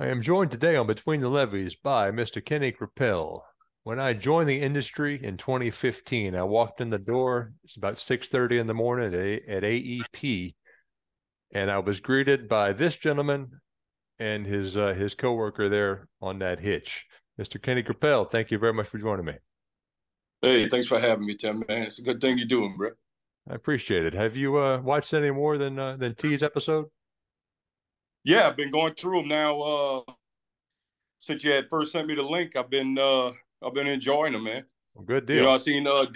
I am joined today on Between the Levees by Mr. Kenny Creppel. When I joined the industry in 2015, I walked in the door. It's about 6:30 in the morning at AEP, and I was greeted by this gentleman and his uh, his coworker there on that hitch, Mr. Kenny Creppel. Thank you very much for joining me. Hey, thanks for having me, Tim. Man, it's a good thing you're doing, bro. I appreciate it. Have you uh, watched any more than uh, than T's episode? Yeah, I've been going through them now. Uh, since you had first sent me the link, I've been uh, I've been enjoying them, man. Well, good deal. You know, I seen uh,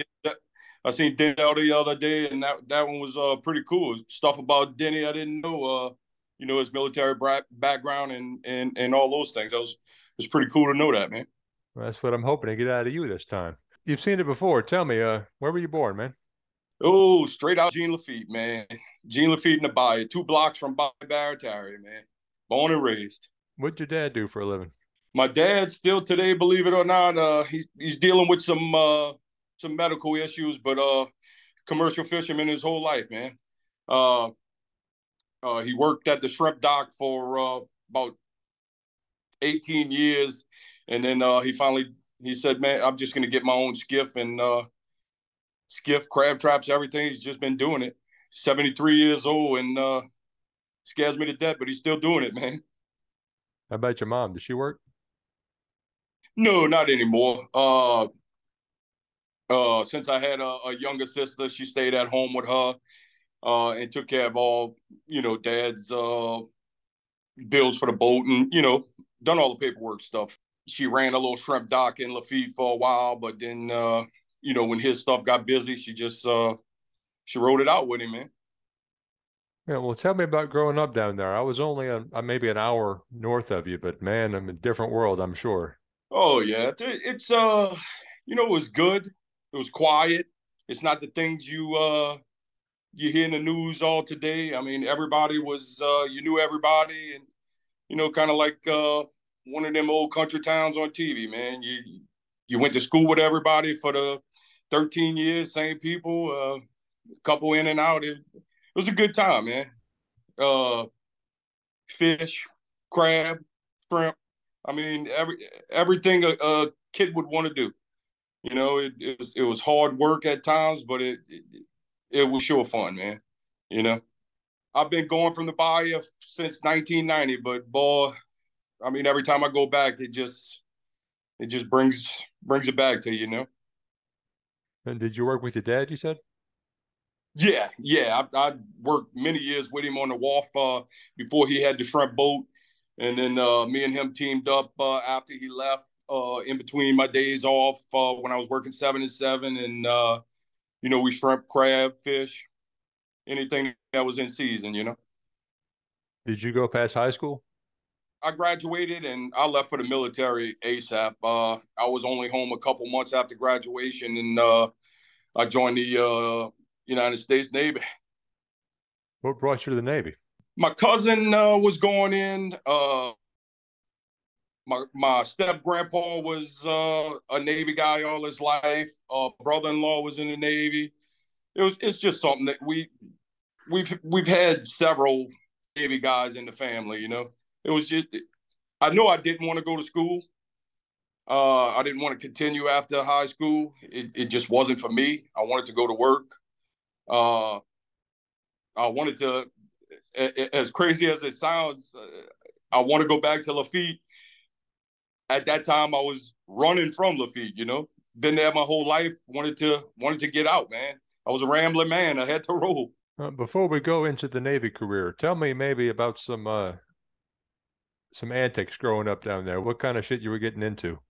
I seen Denzel the other day, and that that one was uh pretty cool. Stuff about Denny I didn't know. Uh, you know, his military background and and and all those things. That was it was pretty cool to know that, man. Well, that's what I'm hoping to get out of you this time. You've seen it before. Tell me, uh, where were you born, man? Oh, straight out Jean Lafitte, man. Jean Lafitte in the Bayou, two blocks from Bayou Barataria, man. Born and raised. What'd your dad do for a living? My dad still today, believe it or not, uh, he's he's dealing with some uh, some medical issues, but uh, commercial fisherman his whole life, man. Uh, uh, he worked at the shrimp dock for uh, about 18 years, and then uh, he finally he said, "Man, I'm just gonna get my own skiff and uh, skiff, crab traps, everything. He's just been doing it. 73 years old and uh, scares me to death, but he's still doing it, man. How about your mom? Does she work? No, not anymore. Uh, uh, since I had a, a younger sister, she stayed at home with her uh, and took care of all, you know, dad's uh, bills for the boat and, you know, done all the paperwork stuff. She ran a little shrimp dock in Lafitte for a while, but then uh, you know, when his stuff got busy, she just uh she wrote it out with him, man. Yeah, well, tell me about growing up down there. I was only a, maybe an hour north of you, but man, I'm a different world. I'm sure. Oh yeah, it's, it's uh, you know, it was good. It was quiet. It's not the things you uh you hear in the news all today. I mean, everybody was uh you knew everybody, and you know, kind of like uh one of them old country towns on TV, man. You you went to school with everybody for the 13 years, same people, uh, a couple in and out. It, it was a good time, man. Uh, fish, crab, shrimp. I mean, every everything a, a kid would want to do. You know, it, it was it was hard work at times, but it, it it was sure fun, man. You know, I've been going from the Bayou since 1990, but boy, I mean, every time I go back, it just it just brings brings it back to you know. And did you work with your dad? You said. Yeah, yeah. I, I worked many years with him on the wharf uh, before he had the shrimp boat, and then uh, me and him teamed up uh, after he left. Uh, in between my days off uh, when I was working seven and seven, and uh, you know we shrimp, crab, fish, anything that was in season. You know. Did you go past high school? I graduated and I left for the military ASAP. Uh, I was only home a couple months after graduation, and uh, I joined the uh, United States Navy. What brought you to the Navy? My cousin uh, was going in. Uh, my my step grandpa was uh, a Navy guy all his life. brother in law was in the Navy. It was it's just something that we we've we've had several Navy guys in the family, you know. It was just I know I didn't want to go to school. Uh, I didn't want to continue after high school. It, it just wasn't for me. I wanted to go to work. Uh, I wanted to, as crazy as it sounds, uh, I want to go back to Lafitte. At that time, I was running from Lafitte. You know, been there my whole life. Wanted to wanted to get out, man. I was a rambling man. I had to roll. Uh, before we go into the Navy career, tell me maybe about some uh, some antics growing up down there. What kind of shit you were getting into?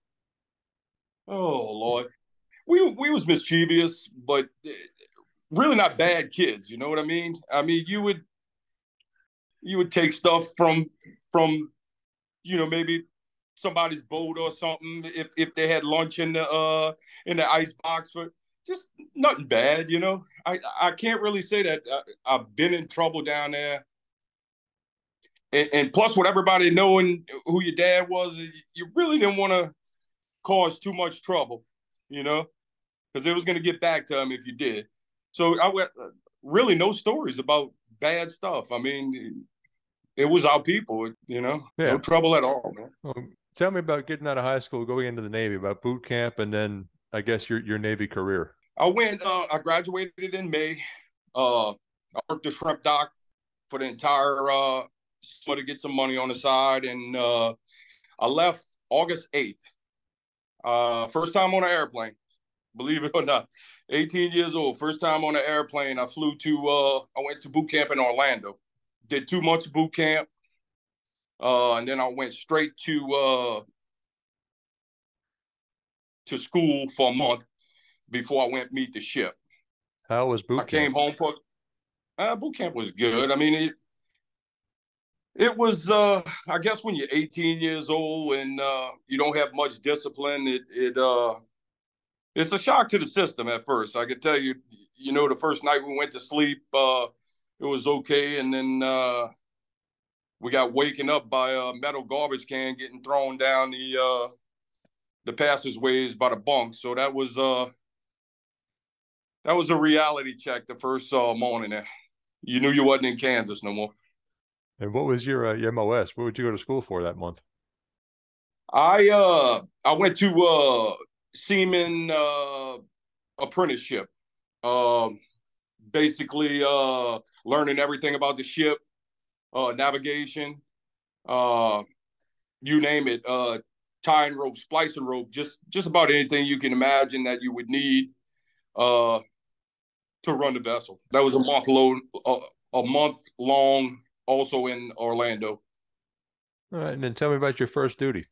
Oh Lord, we we was mischievous, but eh, really not bad kids. You know what I mean? I mean, you would you would take stuff from from you know maybe somebody's boat or something if if they had lunch in the uh in the ice box but just nothing bad you know i i can't really say that I, uh, i've been in trouble down there and, and plus with everybody knowing who your dad was, you really didn't want to cause too much trouble, you know, because it was going to get back to him if you did. So I went really no stories about bad stuff. I mean, it was our people, you know, yeah. no trouble at all, man. Well, tell me about getting out of high school, going into the Navy, about boot camp, and then I guess your your Navy career. I went. Uh, I graduated in May. Uh, I worked the shrimp dock for the entire uh, summer to get some money on the side, and uh, I left August eighth. Uh, first time on an airplane, believe it or not. 18 years old, first time on an airplane. I flew to. Uh, I went to boot camp in Orlando. Did two months boot camp, uh, and then I went straight to uh, to school for a month before I went meet the ship. How was boot camp? I came home for uh, boot camp was good. I mean it it was uh I guess when you're 18 years old and uh you don't have much discipline, it it uh it's a shock to the system at first. I could tell you, you know, the first night we went to sleep, uh it was okay, and then uh we got waken up by a metal garbage can getting thrown down the uh the passageways by the bunks. So that was uh that was a reality check the first uh, morning there. You knew you wasn't in Kansas no more. And what was your uh, your MOS? What would you go to school for that month? I uh I went to uh seaman uh apprenticeship. Um basically uh learning everything about the ship, uh navigation, uh you name it, uh tying rope, splicing rope, just just about anything you can imagine that you would need uh to run the vessel. That was a month long, uh, a month long, also in Orlando. All right, and then tell me about your first duty.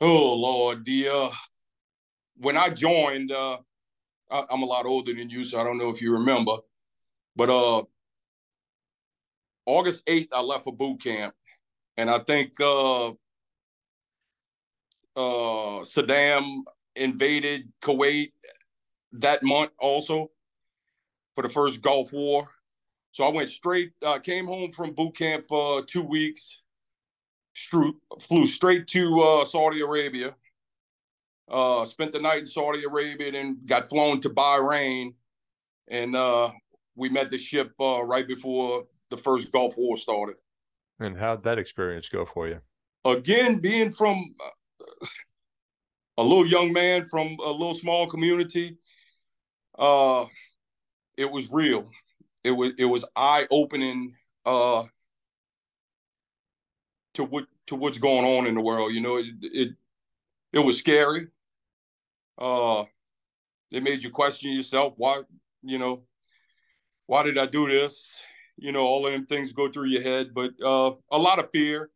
Oh Lord, the uh, when I joined, uh, I, am a lot older than you, so I don't know if you remember, but uh, August 8th, I left for boot camp, and I think uh, uh, Saddam invaded Kuwait that month also for the first Gulf War. So I went straight, uh, came home from boot camp for two weeks, stru- flew straight to uh, Saudi Arabia, uh, spent the night in Saudi Arabia, then got flown to Bahrain, and uh, we met the ship uh, right before the first Gulf War started. And how'd that experience go for you? Again, being from uh, a little young man from a little small community, uh, it was real. It was it was eye opening uh, to what to what's going on in the world. You know, it it, it was scary. Uh, it made you question yourself. Why, you know, why did I do this? You know, all of them things go through your head, but uh, a lot of fear.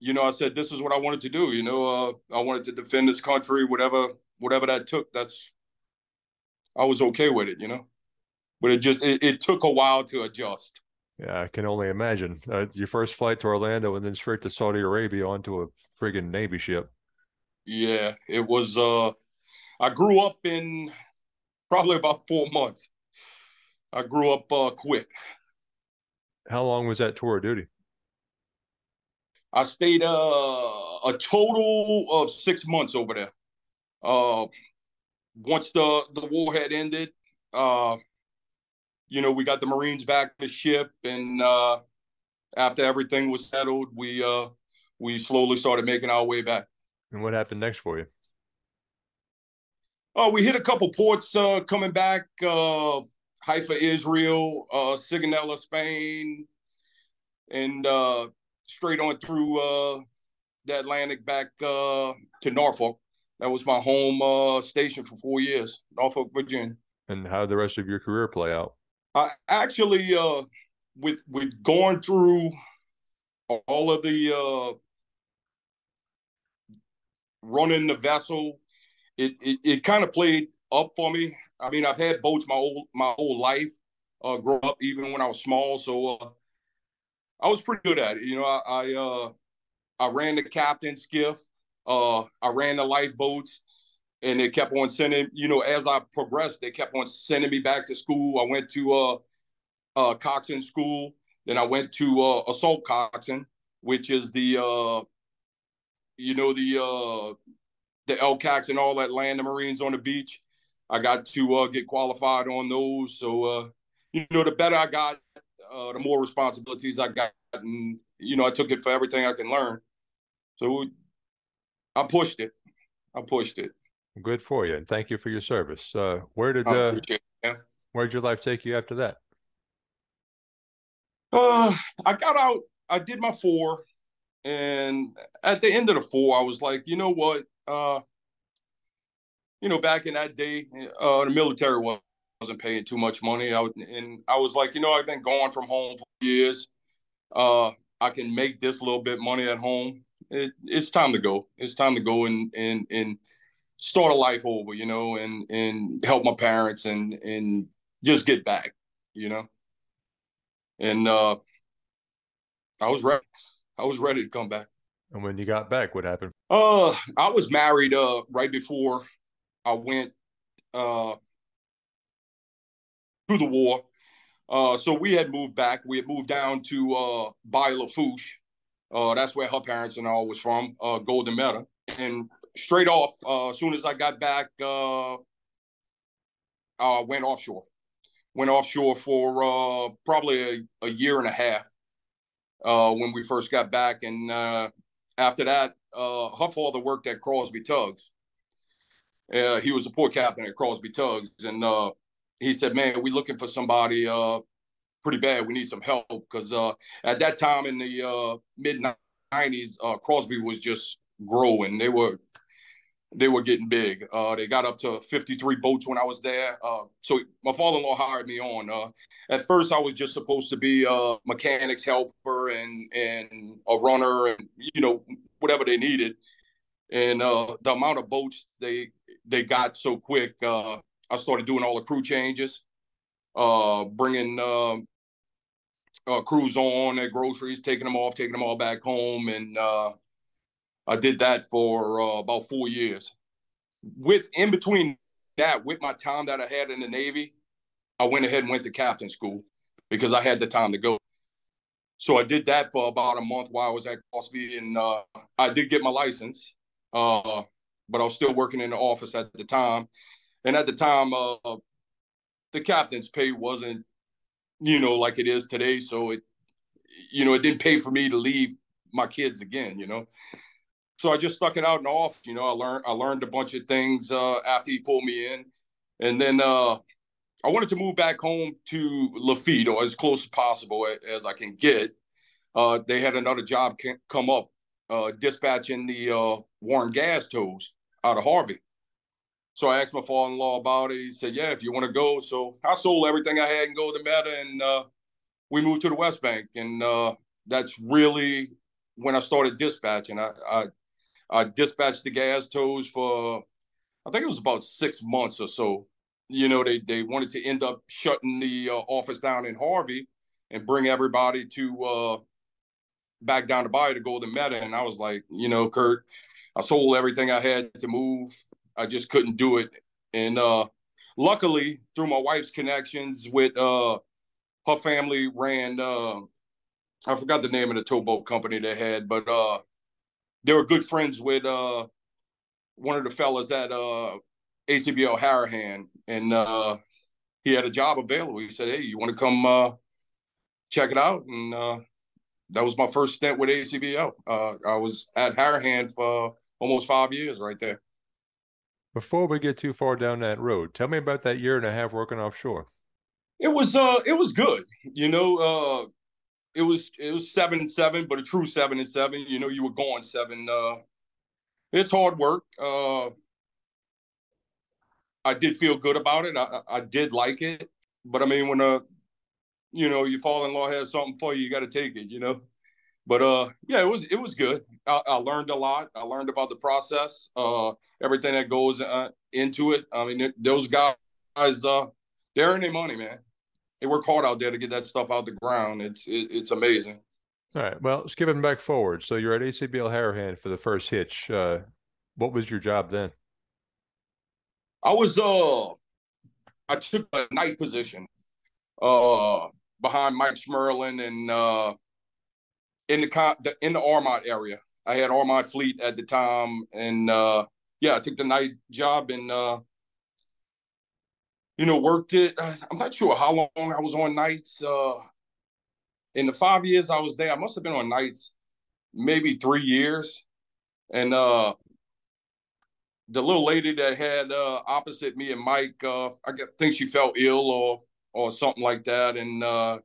You know, I said this is what I wanted to do. You know, uh, I wanted to defend this country, whatever whatever that took. That's I was okay with it, you know. But it just it, it took a while to adjust. Yeah, I can only imagine. Uh, your first flight to Orlando and then straight to Saudi Arabia onto a friggin' Navy ship. Yeah, it was. uh I grew up in probably about four months. I grew up uh, quick. How long was that tour of duty? I stayed uh, a total of six months over there. Uh, once the the war had ended, uh, you know, we got the Marines back to ship, and uh, after everything was settled, we uh, we slowly started making our way back. And what happened next for you? Oh, we hit a couple ports uh, coming back: uh, Haifa, Israel, uh, Sigonella, Spain, and uh, straight on through uh, the Atlantic back uh, to Norfolk that was my home uh, station for four years, Norfolk, Virginia. And how did the rest of your career play out? I actually, uh, with with going through all of the uh, running the vessel, it it, it kind of played up for me. I mean, I've had boats my whole my whole life, uh, grow up even when I was small, so uh, I was pretty good at it. You know, I I, uh, I ran the captain skiff. Uh, I ran the lifeboats, and they kept on sending. You know, as I progressed, they kept on sending me back to school. I went to uh, uh, coxswain school. Then I went to uh, assault coxswain, which is the uh, you know the uh, the LCACs and all that land the Marines on the beach. I got to uh, get qualified on those. So uh, you know, the better I got, uh, the more responsibilities I got, and you know, I took it for everything I can learn. So I pushed it. I pushed it. Good for you, and thank you for your service. Uh, where did uh, where did your life take you after that? Uh, I got out. I did my four, and at the end of the four, I was like, you know what? Uh, you know, back in that day, uh, the military wasn't paying too much money. I would, and I was like, you know, I've been gone from home for years. Uh, I can make this little bit money at home. It, it's time to go. It's time to go and and and start a life over, you know, and and help my parents and and just get back, you know and uh, I was ready. I was ready to come back. And when you got back, what happened? Uh, I was married uh right before I went uh to the war. Uh, so we had moved back. We had moved down to uh Bayou Lafourche. Uh, that's where her parents and all was from, uh, Golden Meadow. And straight off, uh, as soon as I got back, uh, I went offshore went offshore for uh, probably a, a, year and a half uh, when we first got back. And uh, after that, uh, her father worked at Crosby Tugs. Uh, he was a port captain at Crosby Tugs. And uh, he said, Man, we're looking for somebody uh, pretty bad. We need some help. Because uh, at that time in the mid 90s, uh, Crosby was just growing. They were they were getting big. Uh, they got up to 53 boats when I was there. Uh, so my father-in-law hired me on. Uh, at first, I was just supposed to be a mechanics helper and and a runner and you know whatever they needed. And uh, the amount of boats they they got so quick, uh, I started doing all the crew changes, uh, bringing crews on their groceries, taking them off, taking them all back home, and I did that for uh, about four years. With in between that, with my time that I had in the Navy, I went ahead and went to captain school because I had the time to go. So I did that for about a month while I was at Crosby, and uh, I did get my license, uh, but I was still working in the office at the time. And at the time, uh, the captain's pay wasn't, you know, like it is today. So it, you know, it didn't pay for me to leave my kids again, you know so I just stuck it out and off. You know, I learned I learned a bunch of things uh, after he pulled me in, and then uh, I wanted to move back home to Lafitte or as close as possible as I can get. Uh, they had another job come up, uh, dispatching the uh, Warren gas tows out of Harvey. So I asked my father-in-law about it. He said, "Yeah, if you want to go." So I sold everything I had and go to Meta, and uh, we moved to the West Bank, and that's really when I started dispatching. I, I I dispatched the gas tows for, I think it was about six months or so. You know, they they wanted to end up shutting the uh, office down in Harvey and bring everybody to uh, back down to Baye to Golden Meadow. And I was like, you know, Kurt, I sold everything I had to move. I just couldn't do it. And uh, luckily, through my wife's connections with uh, her family, ran. Uh, I forgot the name of the towboat company they had, but uh, they were good friends with uh, one of the fellas at uh, ACBL Harahan, and uh, he had a job available. He said, "Hey, you want to come uh, check it out?" And uh, that was my first stint with ACBL. Uh, I was at Harahan for almost five years, right there. Before we get too far down that road, tell me about that year and a half working offshore. It was uh, it was good. You know, uh, it was it was seven and seven, but a true seven and seven. You know, you were going seven. Uh, it's hard work. Uh, I did feel good about it. I, I did like it, but I mean, when a you know your father-in-law has something for you, you got to take it. You know, but uh, yeah, it was it was good. I, I learned a lot. I learned about the process, uh, everything that goes uh, into it. I mean, those guys, uh, they're earning money, man they work hard out there to get that stuff out the ground. It's it, it's amazing. All right. Well, skipping back forward. So you're at ACBL Harahan for the first hitch. Uh, what was your job then? I was uh I took a night position uh behind Mike Schmerlin and uh in the the in the Ormont area. I had Ormont Fleet at the time and uh yeah, I took the night job and uh you know, worked it. I'm not sure how long I was on nights. Uh, in the five years I was there, I must have been on nights maybe three years. And uh the little lady that had uh opposite me and Mike, uh I think she felt ill or or something like that. And uh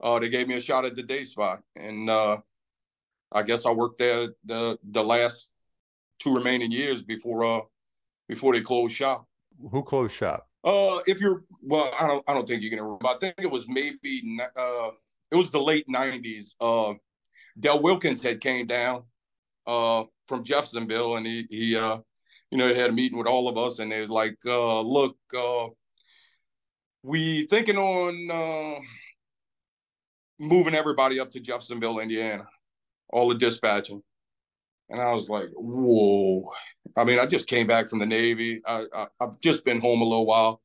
uh they gave me a shot at the day spot. And uh I guess I worked there the the last two remaining years before uh before they closed shop. Who closed shop? Uh, if you're well, I don't I don't think you can remember. I think it was maybe uh it was the late '90s. Uh, Del Wilkins had came down uh from Jeffersonville, and he he uh you know had a meeting with all of us, and they was like, uh, look, uh, we thinking on uh moving everybody up to Jeffersonville, Indiana, all the dispatching. And I was like, whoa. I mean, I just came back from the Navy. I, I, have just been home a little while.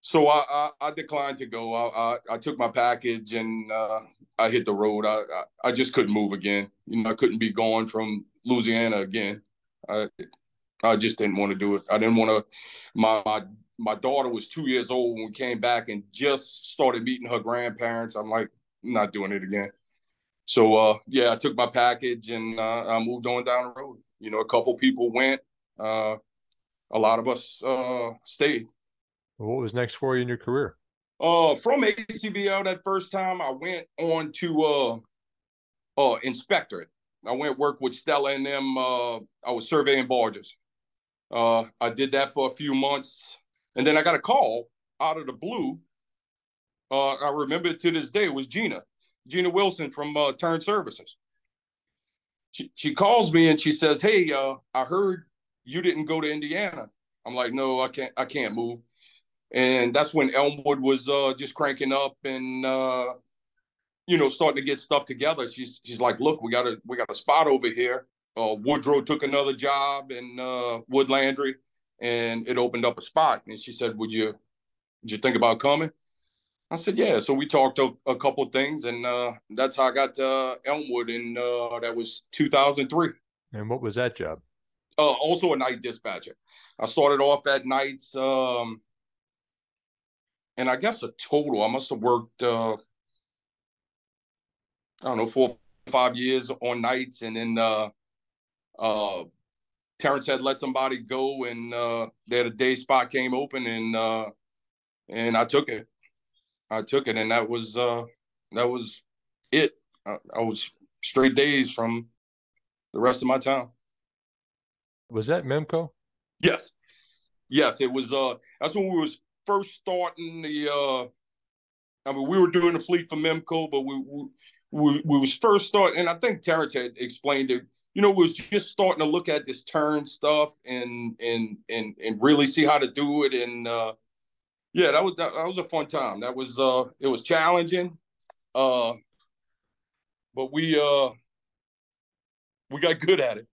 So I, I, I declined to go. I, I, I, took my package and uh, I hit the road. I, I, I just couldn't move again. You know, I couldn't be gone from Louisiana again. I, I just didn't want to do it. I didn't want to. My, my my daughter was two years old when we came back and just started meeting her grandparents. I'm like, I'm not doing it again. So uh, yeah, I took my package and uh, I moved on down the road. You know, a couple people went. Uh, a lot of us uh, stayed. What was next for you in your career? Uh, from ACBL that first time, I went on to uh, uh, inspectorate. I went work with Stella and them. Uh, I was surveying barges. Uh, I did that for a few months, and then I got a call out of the blue. Uh, I remember it to this day. It was Gina. Gina Wilson from uh, Turn Services. She, she calls me and she says, "Hey, uh, I heard you didn't go to Indiana." I'm like, "No, I can't. I can't move." And that's when Elmwood was uh, just cranking up and uh, you know starting to get stuff together. She's she's like, "Look, we got a we got a spot over here." Uh, Woodrow took another job in uh, Wood Landry, and it opened up a spot. And she said, "Would you would you think about coming?" I said, yeah. So we talked a, a couple things, and uh, that's how I got to uh, Elmwood, and uh, that was 2003. And what was that job? Uh, also a night dispatcher. I started off at nights, um, and I guess a total, I must have worked, uh, I don't know, four five years on nights, and then uh, uh, Terrence had let somebody go, and uh, they had a day spot came open, and uh, and I took it. I took it, and that was uh, that was it. I, I, was straight days from the rest of my time. Was that Memco? Yes, yes. It was. Uh, that's when we was first starting the. Uh, I mean, we were doing the fleet for Memco, but we we we, we was first starting, and I think Terrence had explained it. You know, we was just starting to look at this turn stuff and and and and really see how to do it, and uh, yeah, that was that, that, was a fun time. That was uh it was challenging. Uh but we uh we got good at it.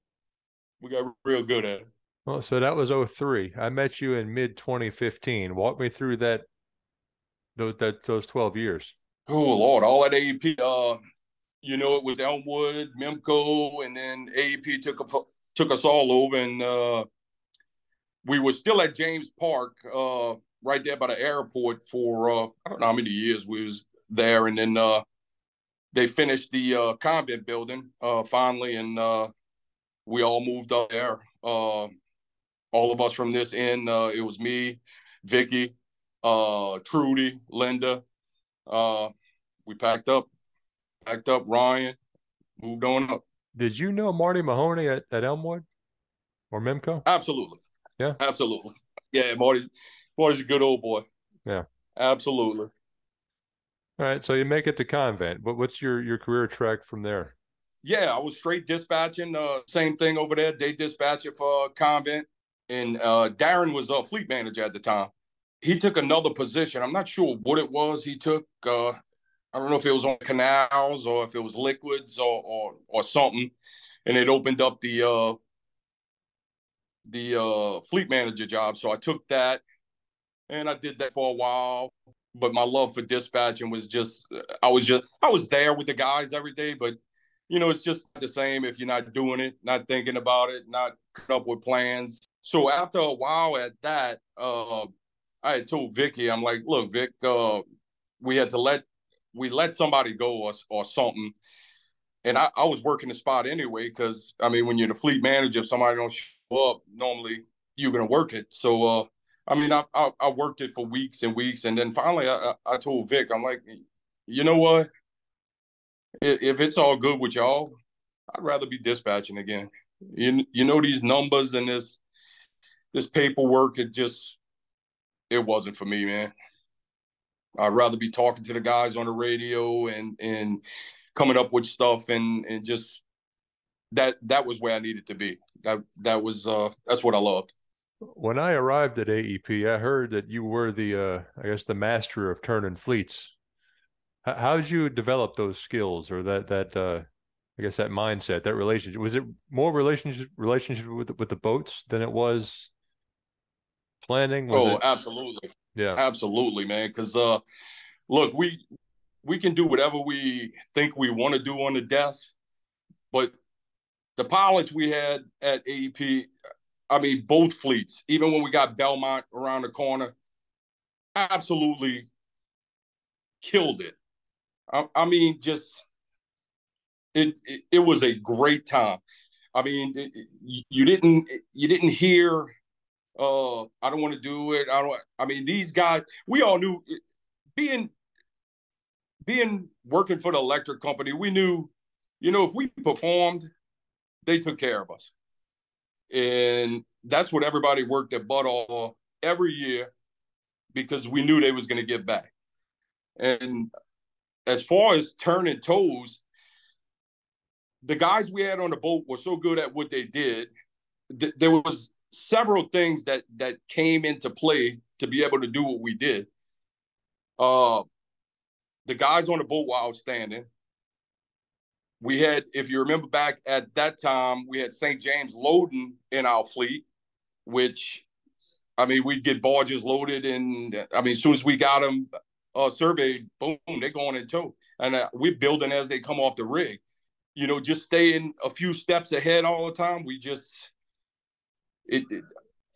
We got real good at it. Well, so that was 03. I met you in mid 2015. Walk me through that those that those 12 years. Oh Lord, all at AEP uh you know it was Elmwood, Memco, and then AEP took a, took us all over and uh we were still at James Park uh right there by the airport for uh, I don't know how many years we was there, and then uh, they finished the uh, convent building uh, finally, and uh, we all moved up there. Uh, all of us from this end. Uh, it was me, Vicky, uh, Trudy, Linda. Uh, we packed up, packed up. Ryan moved on up. Did you know Marty Mahoney at, at Elmwood or Memco? Absolutely. Yeah. Absolutely. Yeah, Marty. Marty's a good old boy. Yeah. Absolutely. All right. So you make it to convent. But what's your your career track from there? Yeah, I was straight dispatching. Uh, same thing over there. Day dispatcher for convent, and uh, Darren was a fleet manager at the time. He took another position. I'm not sure what it was. He took. Uh, I don't know if it was on canals or if it was liquids or or, or something, and it opened up the uh, the uh, fleet manager job. So I took that and I did that for a while. But my love for dispatching was just I was just I was there with the guys every day, but you know it's just the same if you're not doing it, not thinking about it, not coming up with plans. So after a while at that, uh, I had told Vicky, I'm like, look, Vic, uh, we had to let we let somebody go or, or something. And I, I was working the spot anyway, because I mean, when you're the fleet manager, if somebody don't show up, normally you're gonna work it. So uh, I mean, I, I, I worked it for weeks and weeks, and then finally, I I told Vic, I'm like, you know what? If, it's all good with y'all, I'd rather be dispatching again. You you know these numbers and this this paperwork, it just it wasn't for me, man. I'd rather be talking to the guys on the radio and and coming up with stuff and and just that that was where I needed to be. That that was uh that's what I loved. When I arrived at AEP, I heard that you were the uh I guess the master of turning fleets. How did you develop those skills or that that uh I guess that mindset, that relationship? Was it more relationship relationship with with the boats than it was planning? Was oh, it... absolutely. Yeah, absolutely, man. Because uh, look, we we can do whatever we think we want to do on the desk, but the pilots we had at AEP, I mean, both fleets, even when we got Belmont around the corner, absolutely killed it. I, I mean, just it, it, it was a great time. I mean, it, you didn't you didn't hear uh, I don't want to do it. I don't. I mean, these guys. We all knew being being working for the electric company. We knew, you know, if we performed, they took care of us, and that's what everybody worked their butt off every year because we knew they was going to get back. And as far as turning tows, the guys we had on the boat were so good at what they did. Th- there was several things that that came into play to be able to do what we did. Uh, the guys on the boat were outstanding. We had, if you remember back at that time, we had St. James loading in our fleet, which, I mean, we'd get barges loaded, and I mean, as soon as we got them uh, surveyed, boom, they're going in tow, and uh, we're building as they come off the rig. You know, just staying a few steps ahead all the time. We just it, it,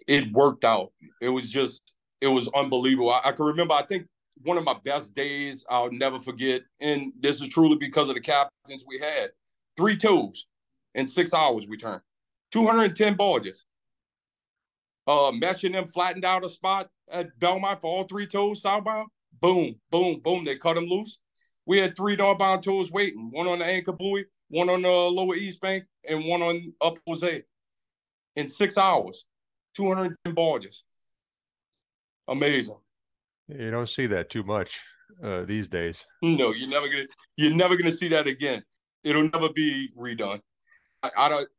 it worked out. It was just it was unbelievable. I, I, can remember. I think one of my best days I'll never forget, and this is truly because of the captains we had. Three tows in six hours we turned, 210 barges. Uh, meshing them flattened out a spot at Belmont for all three tows southbound. Boom, boom, boom. They cut them loose. We had three northbound tows waiting, one on the anchor buoy, one on the lower east bank, and one on up Jose in six hours, 210 barges. Amazing. You don't see that too much uh, these days. No, you're never gonna you're never gonna see that again. It'll never be redone. I, I don't.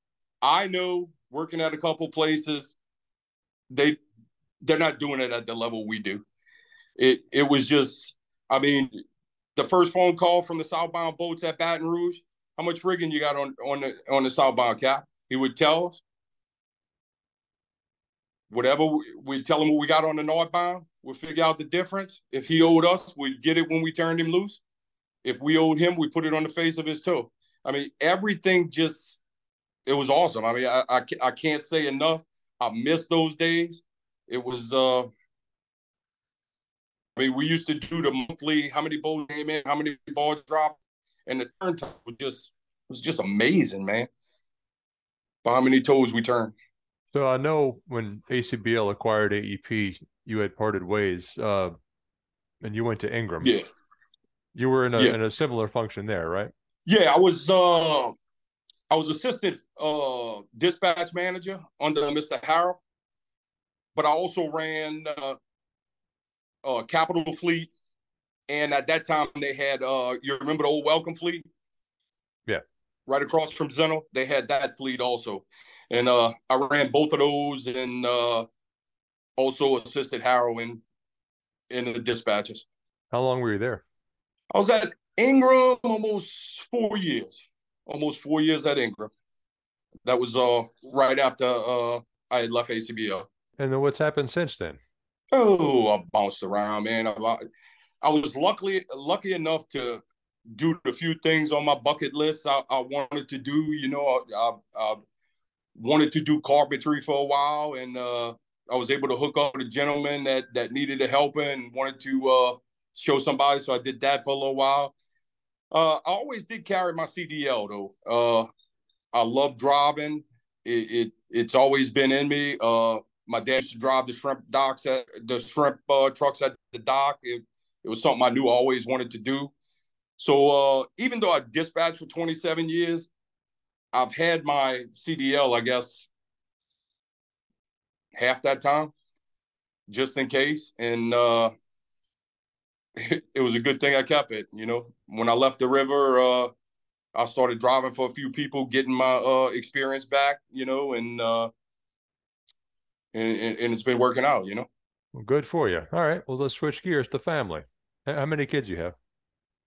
I know working at a couple places, they they're not doing it at the level we do. It it was just. I mean, the first phone call from the southbound boats at Baton Rouge. How much rigging you got on on the on the southbound cap? He would tell us whatever we, we tell him what we got on the northbound, we'll figure out the difference. If he owed us, we'd get it when we turned him loose. If we owed him, we put it on the face of his tow. I mean, everything just it was awesome. I mean, I I, I can't say enough. I miss those days. It was uh I mean, we used to do the monthly how many balls came in, how many balls dropped, and the turn time was just was just amazing, man. By how many tows we turned. So I know when ACBL acquired AEP, you had parted ways, uh, and you went to Ingram. Yeah, you were in a yeah. in a similar function there, right? Yeah, I was. Uh, I was assistant uh, dispatch manager under Mr. Harrell, but I also ran uh, uh, Capital Fleet, and at that time they had. Uh, you remember the old Welcome Fleet? Yeah. Right across from Zen-Noh, they had that fleet also and uh, I ran both of those, and uh, also assisted Harrell in the dispatches. How long were you there? I was at Ingram almost four years. Almost four years at Ingram. That was uh right after uh I had left ACBL. And then what's happened since then? Oh, I bounced around, man. I, I was luckily lucky enough to do the few things on my bucket list I, I wanted to do. You know, I, I, wanted to do carpentry for a while, and uh, I was able to hook up with a gentleman that that needed a helper and wanted to uh, show somebody. So I did that for a little while. Uh, I always did carry my CDL though. Uh, I love driving. It, it, it's always been in me. Uh, my dad used to drive the shrimp docks at the shrimp uh, trucks at the dock. It, it was something I knew I always wanted to do. So uh, even though I dispatched for 27 years, I've had my CDL, I guess, half that time, just in case. And uh, it, it, was a good thing I kept it. You know, when I left the river, uh, I started driving for a few people, getting my uh, experience back. You know, and, uh, and and it's been working out. You know. Well, good for you. All right. Well, let's switch gears to family. How many kids you have?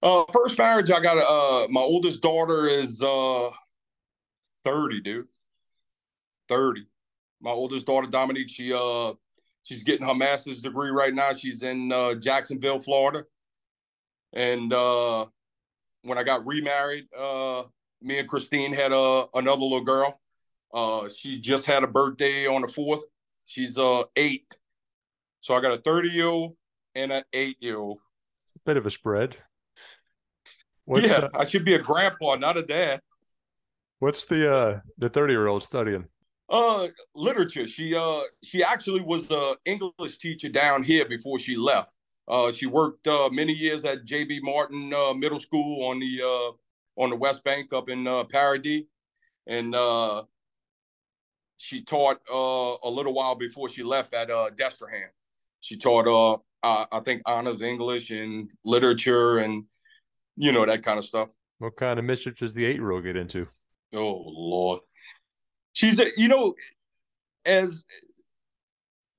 Uh, first marriage, I got uh, my oldest daughter is uh, thirty, dude. Thirty. My oldest daughter, Dominique, she uh, she's getting her master's degree right now. She's in uh, Jacksonville, Florida. And uh, when I got remarried, uh, me and Christine had uh, another little girl. Uh, she just had a birthday on the fourth. She's uh eight. So I got a 30 year old and an eight year old. Bit of a spread. What's, yeah, uh, I should be a grandpa, not a dad. What's the uh the 30 year old studying? Uh literature. She uh she actually was the English teacher down here before she left. Uh she worked uh many years at JB Martin uh, Middle School on the uh on the West Bank up in uh Paradis. And uh she taught uh a little while before she left at uh Destrehan. She taught uh I, I think honors English and literature and you know that kind of stuff. What kind of mischief does the eight year old get into? Oh Lord, she's a, you know as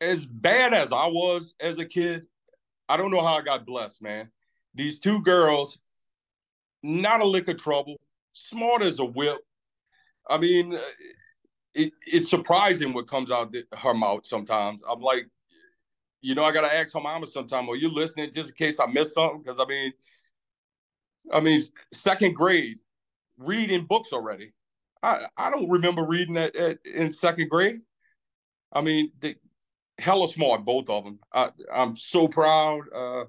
as bad as I was as a kid. I don't know how I got blessed, man. These two girls, not a lick of trouble, smart as a whip. I mean, uh, it, it's surprising what comes out her mouth sometimes. I'm like, you know, I gotta ask her mama sometime, are you listening just in case I miss something? Because I mean, I mean, second grade, reading books already. I, I don't remember reading that at, in second grade. I mean, they hella smart, both of them. I, I'm so proud. Uh,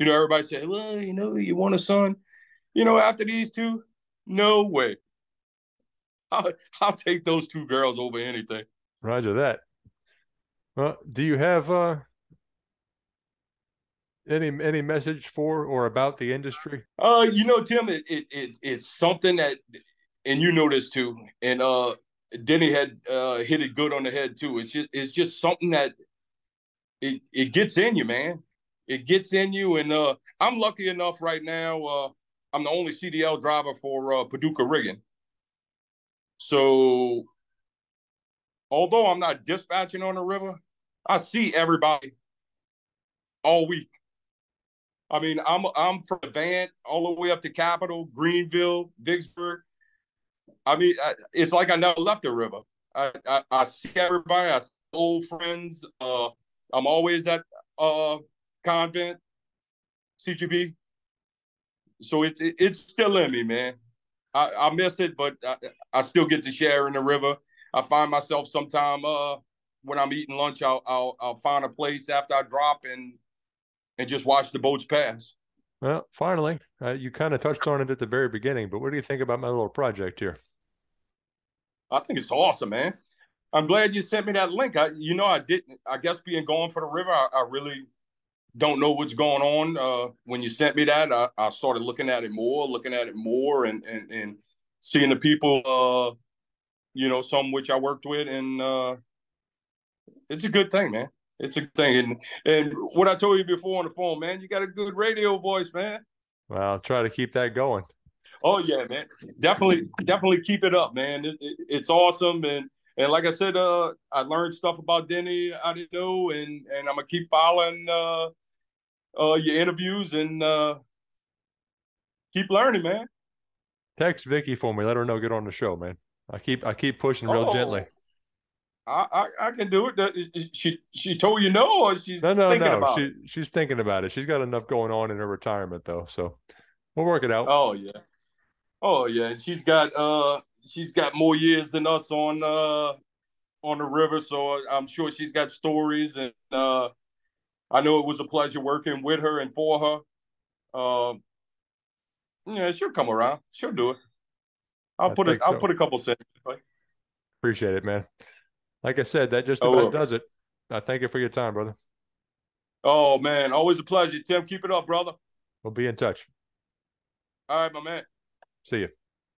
you know, everybody said, well, you know, you want a son. You know, after these two, no way. I'll, I'll take those two girls over anything. Roger that. Well, do you have uh, any any message for or about the industry? Uh, you know, Tim, it, it, it it's something that, and you know this too, and uh, Denny had uh hit it good on the head too. It's just it's just something that it it gets in you, man. It gets in you, and uh, I'm lucky enough right now. Uh, I'm the only CDL driver for uh, Paducah Rigging. So, although I'm not dispatching on the river, I see everybody all week. I mean, I'm I'm from Avant all the way up to Capital, Greenville, Vicksburg. I mean, it's like I never left the river. I, I, I see everybody. I see old friends. Uh, I'm always at uh, convent, CGB. So it's it, it's still in me, man. I, I miss it, but I, I, still get to share in the river. I find myself sometime uh, when I'm eating lunch, I'll, I'll I'll find a place after I drop and and just watch the boats pass. Well, finally, uh, you kind of touched on it at the very beginning, but what do you think about my little project here? I think it's awesome, man. I'm glad you sent me that link. I, you know, I didn't. I guess being going for the river, I, I really don't know what's going on. Uh, when you sent me that, I, I, started looking at it more, looking at it more, and and and seeing the people, uh, you know, some which I worked with, and uh, it's a good thing, man it's a thing. And and what I told you before on the phone, man, you got a good radio voice, man. Well, I'll try to keep that going. Oh yeah, man. Definitely, definitely keep it up, man. It, it, it's awesome, and and like I said, uh, I learned stuff about Denny I didn't know, and and I'm gonna keep following uh, uh, your interviews and uh, keep learning, man. Text Vicky for me. Let her know get on the show, man. I keep I keep pushing real oh. gently. I, I, I can do it. She she told you no, or she's no no no. She she's thinking about it. She's got enough going on in her retirement though, so we'll work it out. Oh yeah, oh yeah. And she's got uh she's got more years than us on uh on the river, so I'm sure she's got stories and uh I know it was a pleasure working with her and for her. Um, yeah, she'll come around. She'll do it. I'll I put a think I'll put a couple cents. Appreciate it, man. Like I said, that just Oh, about well. does it. I thank you for your time, brother. Oh man, always a pleasure, Tim. Keep it up, brother. We'll be in touch. All right, my man. See you.